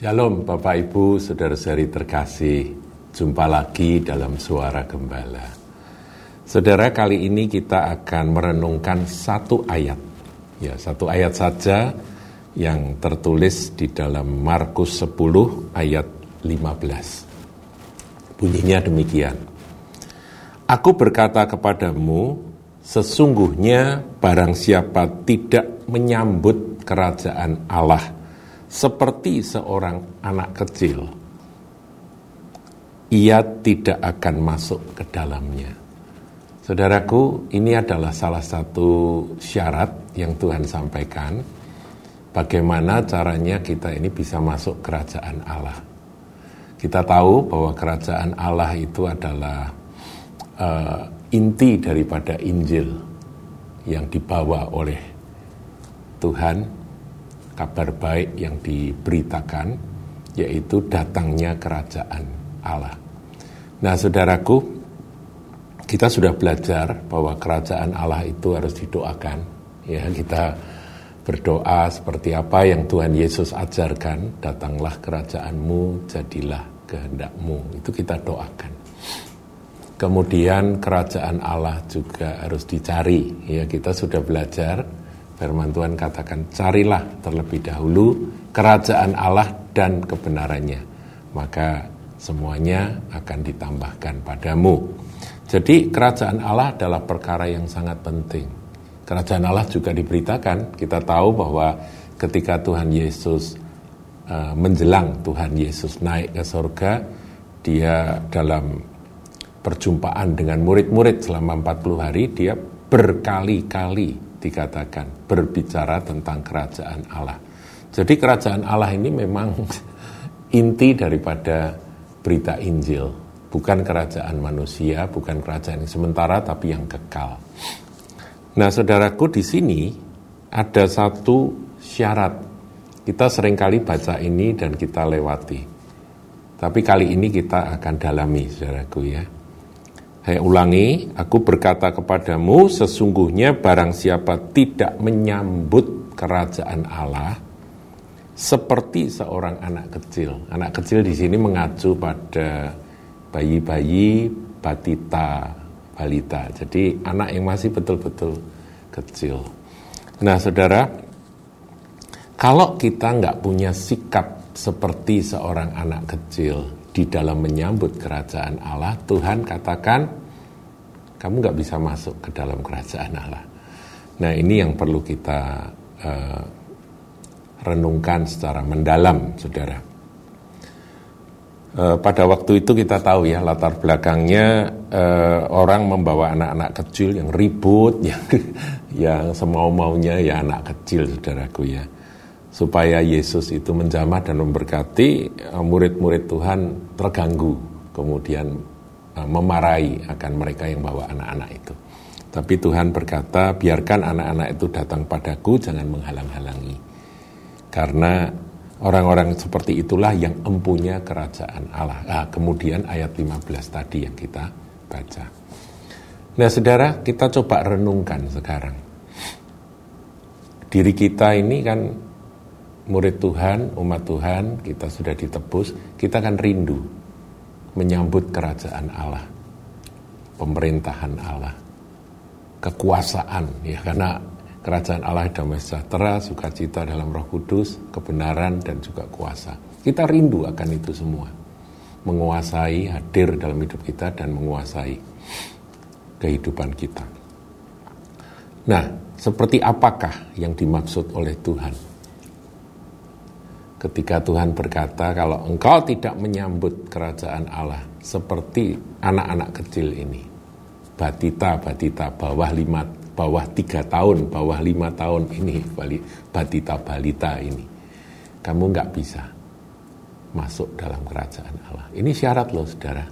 Shalom Bapak Ibu, Saudara-saudari terkasih. Jumpa lagi dalam Suara Gembala. Saudara, kali ini kita akan merenungkan satu ayat. Ya, satu ayat saja yang tertulis di dalam Markus 10 ayat 15. Bunyinya demikian. Aku berkata kepadamu, sesungguhnya barang siapa tidak menyambut kerajaan Allah – seperti seorang anak kecil, ia tidak akan masuk ke dalamnya. Saudaraku, ini adalah salah satu syarat yang Tuhan sampaikan. Bagaimana caranya kita ini bisa masuk kerajaan Allah. Kita tahu bahwa kerajaan Allah itu adalah uh, inti daripada Injil yang dibawa oleh Tuhan kabar baik yang diberitakan, yaitu datangnya kerajaan Allah. Nah, saudaraku, kita sudah belajar bahwa kerajaan Allah itu harus didoakan. Ya, kita berdoa seperti apa yang Tuhan Yesus ajarkan, datanglah kerajaanmu, jadilah kehendakmu. Itu kita doakan. Kemudian kerajaan Allah juga harus dicari. Ya, kita sudah belajar Firman Tuhan katakan, carilah terlebih dahulu kerajaan Allah dan kebenarannya. Maka semuanya akan ditambahkan padamu. Jadi kerajaan Allah adalah perkara yang sangat penting. Kerajaan Allah juga diberitakan, kita tahu bahwa ketika Tuhan Yesus uh, menjelang Tuhan Yesus naik ke surga, dia dalam perjumpaan dengan murid-murid selama 40 hari, dia berkali-kali dikatakan berbicara tentang kerajaan Allah. Jadi kerajaan Allah ini memang inti daripada berita Injil, bukan kerajaan manusia, bukan kerajaan yang sementara tapi yang kekal. Nah, saudaraku di sini ada satu syarat. Kita sering kali baca ini dan kita lewati. Tapi kali ini kita akan dalami, saudaraku ya. Saya ulangi, aku berkata kepadamu, sesungguhnya barang siapa tidak menyambut kerajaan Allah, seperti seorang anak kecil. Anak kecil di sini mengacu pada bayi-bayi, batita, balita. Jadi anak yang masih betul-betul kecil. Nah saudara, kalau kita nggak punya sikap seperti seorang anak kecil, di dalam menyambut kerajaan Allah, Tuhan katakan, kamu nggak bisa masuk ke dalam kerajaan Allah. Nah ini yang perlu kita uh, renungkan secara mendalam, saudara. Uh, pada waktu itu kita tahu ya latar belakangnya uh, orang membawa anak-anak kecil yang ribut, yang yang semau maunya ya anak kecil, saudaraku ya supaya Yesus itu menjamah dan memberkati eh, murid-murid Tuhan terganggu kemudian eh, memarahi akan mereka yang bawa anak-anak itu. Tapi Tuhan berkata, biarkan anak-anak itu datang padaku, jangan menghalang-halangi. Karena orang-orang seperti itulah yang empunya kerajaan Allah. Nah, kemudian ayat 15 tadi yang kita baca. Nah, saudara, kita coba renungkan sekarang. Diri kita ini kan murid Tuhan, umat Tuhan, kita sudah ditebus, kita akan rindu menyambut kerajaan Allah, pemerintahan Allah, kekuasaan ya karena kerajaan Allah damai sejahtera, sukacita dalam Roh Kudus, kebenaran dan juga kuasa. Kita rindu akan itu semua. Menguasai, hadir dalam hidup kita dan menguasai kehidupan kita. Nah, seperti apakah yang dimaksud oleh Tuhan ketika Tuhan berkata kalau engkau tidak menyambut kerajaan Allah seperti anak-anak kecil ini batita batita bawah lima bawah tiga tahun bawah lima tahun ini batita balita ini kamu nggak bisa masuk dalam kerajaan Allah. Ini syarat loh saudara.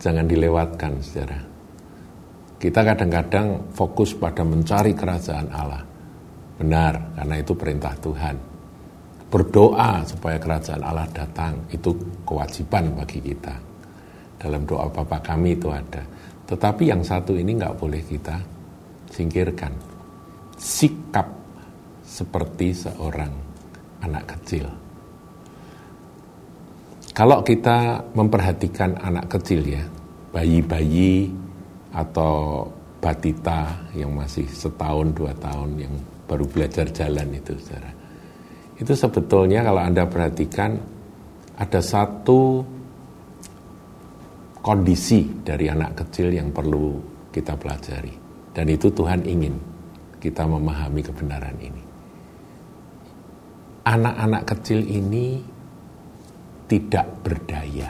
Jangan dilewatkan saudara. Kita kadang-kadang fokus pada mencari kerajaan Allah. Benar karena itu perintah Tuhan berdoa supaya kerajaan Allah datang. Itu kewajiban bagi kita. Dalam doa Bapa kami itu ada. Tetapi yang satu ini nggak boleh kita singkirkan. Sikap seperti seorang anak kecil. Kalau kita memperhatikan anak kecil ya, bayi-bayi atau batita yang masih setahun dua tahun yang baru belajar jalan itu saudara. Itu sebetulnya kalau Anda perhatikan ada satu kondisi dari anak kecil yang perlu kita pelajari. Dan itu Tuhan ingin kita memahami kebenaran ini. Anak-anak kecil ini tidak berdaya.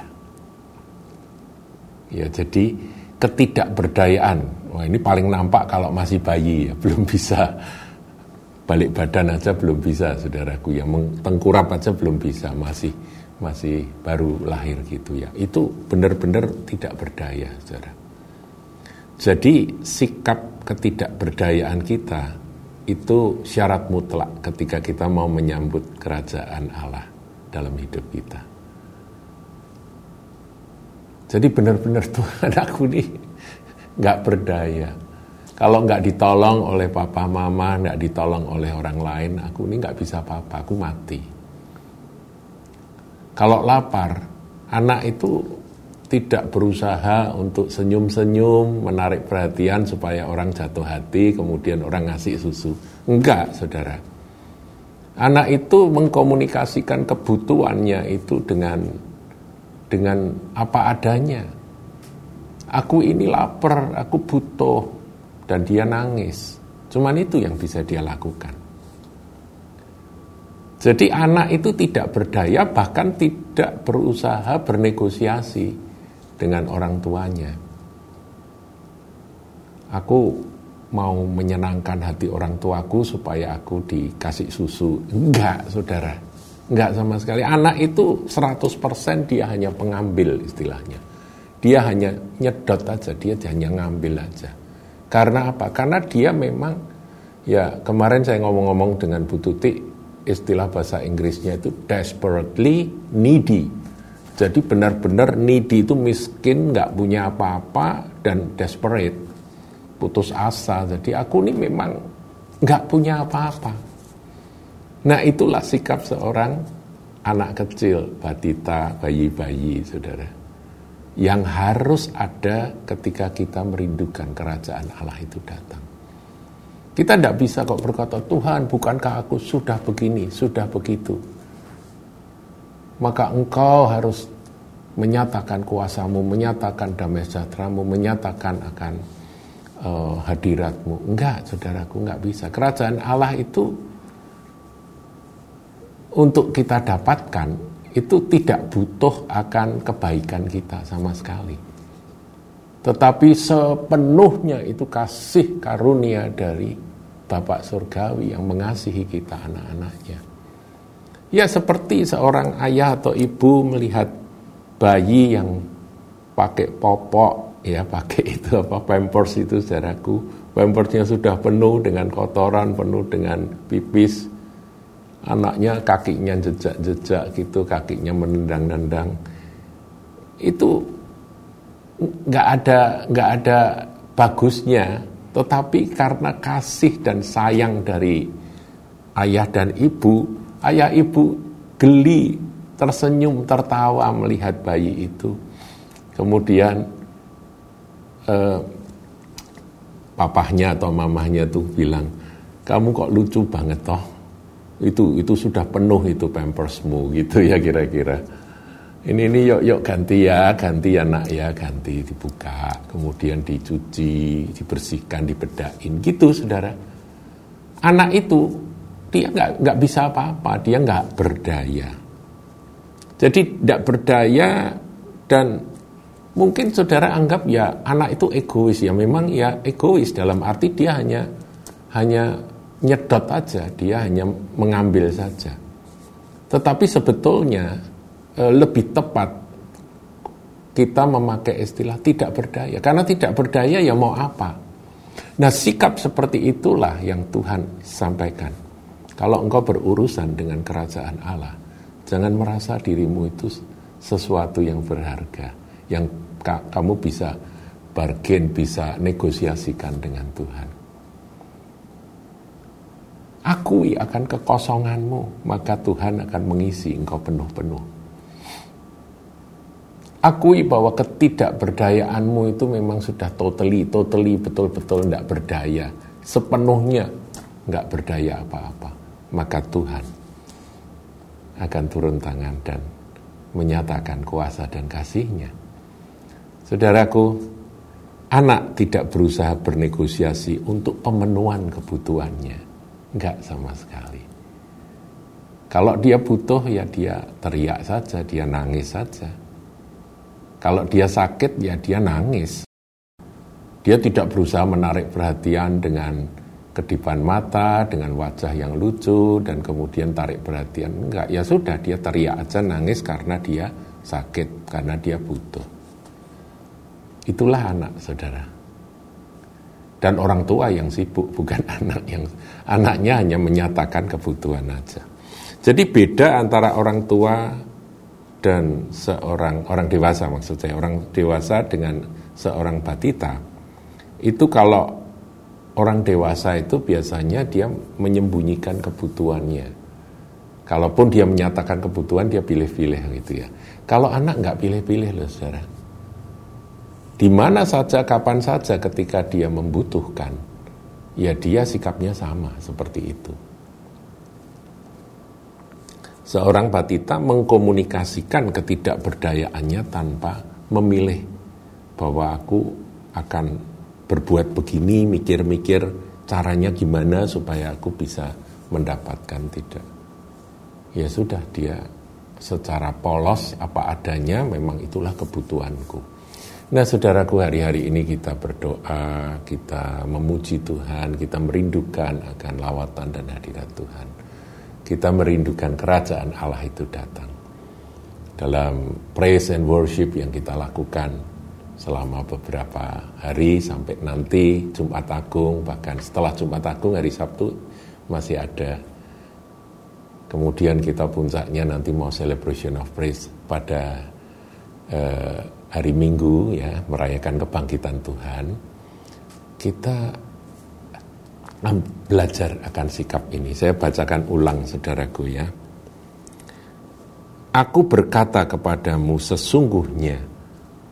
Ya, jadi ketidakberdayaan. Wah, ini paling nampak kalau masih bayi ya, belum bisa balik badan aja belum bisa saudaraku. Ya tengkurap aja belum bisa masih masih baru lahir gitu ya. Itu benar-benar tidak berdaya saudara. Jadi sikap ketidakberdayaan kita itu syarat mutlak ketika kita mau menyambut kerajaan Allah dalam hidup kita. Jadi benar-benar Tuhan aku nih nggak berdaya kalau nggak ditolong oleh papa mama, nggak ditolong oleh orang lain, aku ini nggak bisa apa-apa, aku mati. Kalau lapar, anak itu tidak berusaha untuk senyum-senyum, menarik perhatian supaya orang jatuh hati, kemudian orang ngasih susu. Enggak, saudara. Anak itu mengkomunikasikan kebutuhannya itu dengan dengan apa adanya. Aku ini lapar, aku butuh dan dia nangis. Cuman itu yang bisa dia lakukan. Jadi anak itu tidak berdaya bahkan tidak berusaha bernegosiasi dengan orang tuanya. Aku mau menyenangkan hati orang tuaku supaya aku dikasih susu. Enggak, saudara. Enggak sama sekali. Anak itu 100% dia hanya pengambil istilahnya. Dia hanya nyedot aja, dia hanya ngambil aja. Karena apa? Karena dia memang ya kemarin saya ngomong-ngomong dengan Bu Tuti istilah bahasa Inggrisnya itu desperately needy. Jadi benar-benar needy itu miskin, nggak punya apa-apa dan desperate, putus asa. Jadi aku ini memang nggak punya apa-apa. Nah itulah sikap seorang anak kecil, batita, bayi-bayi, saudara yang harus ada ketika kita merindukan kerajaan Allah itu datang. Kita tidak bisa kok berkata, Tuhan bukankah aku sudah begini, sudah begitu. Maka engkau harus menyatakan kuasamu, menyatakan damai sejahteramu, menyatakan akan uh, hadiratmu. Enggak, saudaraku, enggak bisa. Kerajaan Allah itu untuk kita dapatkan itu tidak butuh akan kebaikan kita sama sekali. Tetapi sepenuhnya itu kasih karunia dari Bapak Surgawi yang mengasihi kita anak-anaknya. Ya seperti seorang ayah atau ibu melihat bayi yang pakai popok, ya pakai itu apa pampers itu saudaraku, pampersnya sudah penuh dengan kotoran, penuh dengan pipis, anaknya kakinya jejak-jejak gitu, kakinya menendang-nendang. Itu nggak ada nggak ada bagusnya, tetapi karena kasih dan sayang dari ayah dan ibu, ayah ibu geli, tersenyum, tertawa melihat bayi itu. Kemudian eh, papahnya atau mamahnya tuh bilang, kamu kok lucu banget toh itu itu sudah penuh itu pampersmu gitu ya kira-kira. Ini ini yuk yuk ganti ya ganti ya nak ya ganti dibuka kemudian dicuci dibersihkan dibedain gitu saudara. Anak itu dia nggak nggak bisa apa-apa dia nggak berdaya. Jadi tidak berdaya dan mungkin saudara anggap ya anak itu egois ya. Memang ya egois dalam arti dia hanya hanya nyedot aja, dia hanya mengambil saja. Tetapi sebetulnya e, lebih tepat kita memakai istilah tidak berdaya. Karena tidak berdaya ya mau apa? Nah sikap seperti itulah yang Tuhan sampaikan. Kalau engkau berurusan dengan kerajaan Allah, jangan merasa dirimu itu sesuatu yang berharga, yang kamu bisa bargain, bisa negosiasikan dengan Tuhan. Akui akan kekosonganmu, maka Tuhan akan mengisi engkau penuh-penuh. Akui bahwa ketidakberdayaanmu itu memang sudah totally, totally, betul-betul tidak berdaya. Sepenuhnya nggak berdaya apa-apa. Maka Tuhan akan turun tangan dan menyatakan kuasa dan kasihnya. Saudaraku, anak tidak berusaha bernegosiasi untuk pemenuhan kebutuhannya. Enggak sama sekali. Kalau dia butuh ya dia teriak saja, dia nangis saja kalau dia sakit, ya dia nangis. Dia tidak berusaha menarik perhatian dengan kedipan mata, dengan wajah yang lucu, dan kemudian tarik perhatian. Enggak, ya sudah, dia teriak aja nangis karena dia sakit, karena dia butuh. Itulah anak, saudara. Dan orang tua yang sibuk, bukan anak yang anaknya hanya menyatakan kebutuhan aja. Jadi beda antara orang tua dan seorang orang dewasa maksud saya. Orang dewasa dengan seorang batita. Itu kalau orang dewasa itu biasanya dia menyembunyikan kebutuhannya. Kalaupun dia menyatakan kebutuhan dia pilih-pilih gitu ya. Kalau anak nggak pilih-pilih loh saudara di mana saja kapan saja ketika dia membutuhkan ya dia sikapnya sama seperti itu seorang batita mengkomunikasikan ketidakberdayaannya tanpa memilih bahwa aku akan berbuat begini, mikir-mikir caranya gimana supaya aku bisa mendapatkan tidak. Ya sudah dia secara polos apa adanya memang itulah kebutuhanku. Nah saudaraku hari-hari ini kita berdoa, kita memuji Tuhan, kita merindukan akan lawatan dan hadirat Tuhan kita merindukan kerajaan Allah itu datang. Dalam praise and worship yang kita lakukan selama beberapa hari sampai nanti Jumat Agung, bahkan setelah Jumat Agung hari Sabtu masih ada. Kemudian kita puncaknya nanti mau celebration of praise pada eh, hari Minggu ya, merayakan kebangkitan Tuhan. Kita belajar akan sikap ini. Saya bacakan ulang saudaraku ya. Aku berkata kepadamu sesungguhnya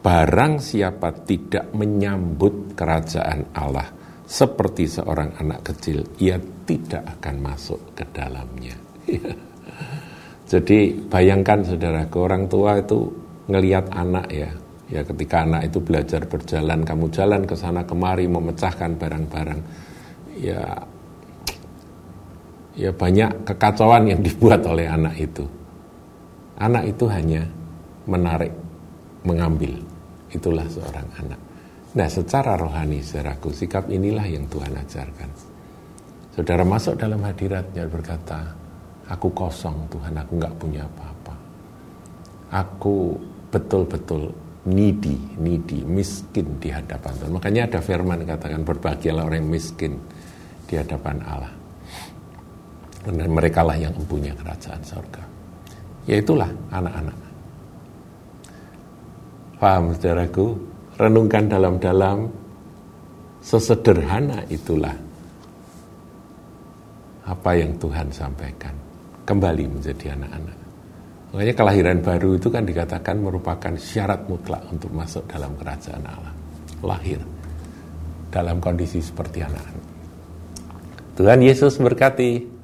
barang siapa tidak menyambut kerajaan Allah seperti seorang anak kecil, ia tidak akan masuk ke dalamnya. Jadi bayangkan saudaraku, orang tua itu ngelihat anak ya, ya ketika anak itu belajar berjalan, kamu jalan ke sana kemari memecahkan barang-barang ya ya banyak kekacauan yang dibuat oleh anak itu. Anak itu hanya menarik, mengambil. Itulah seorang anak. Nah, secara rohani, saudaraku, sikap inilah yang Tuhan ajarkan. Saudara masuk dalam hadiratnya berkata, aku kosong Tuhan, aku nggak punya apa-apa. Aku betul-betul needy, needy, miskin di hadapan Tuhan. Makanya ada firman katakan berbahagialah orang yang miskin di hadapan Allah. Dan mereka lah yang mempunyai kerajaan surga. Ya itulah anak-anak. Paham saudaraku? Renungkan dalam-dalam sesederhana itulah apa yang Tuhan sampaikan. Kembali menjadi anak-anak. Makanya kelahiran baru itu kan dikatakan merupakan syarat mutlak untuk masuk dalam kerajaan Allah. Lahir dalam kondisi seperti anak-anak. Tuhan Yesus berkati.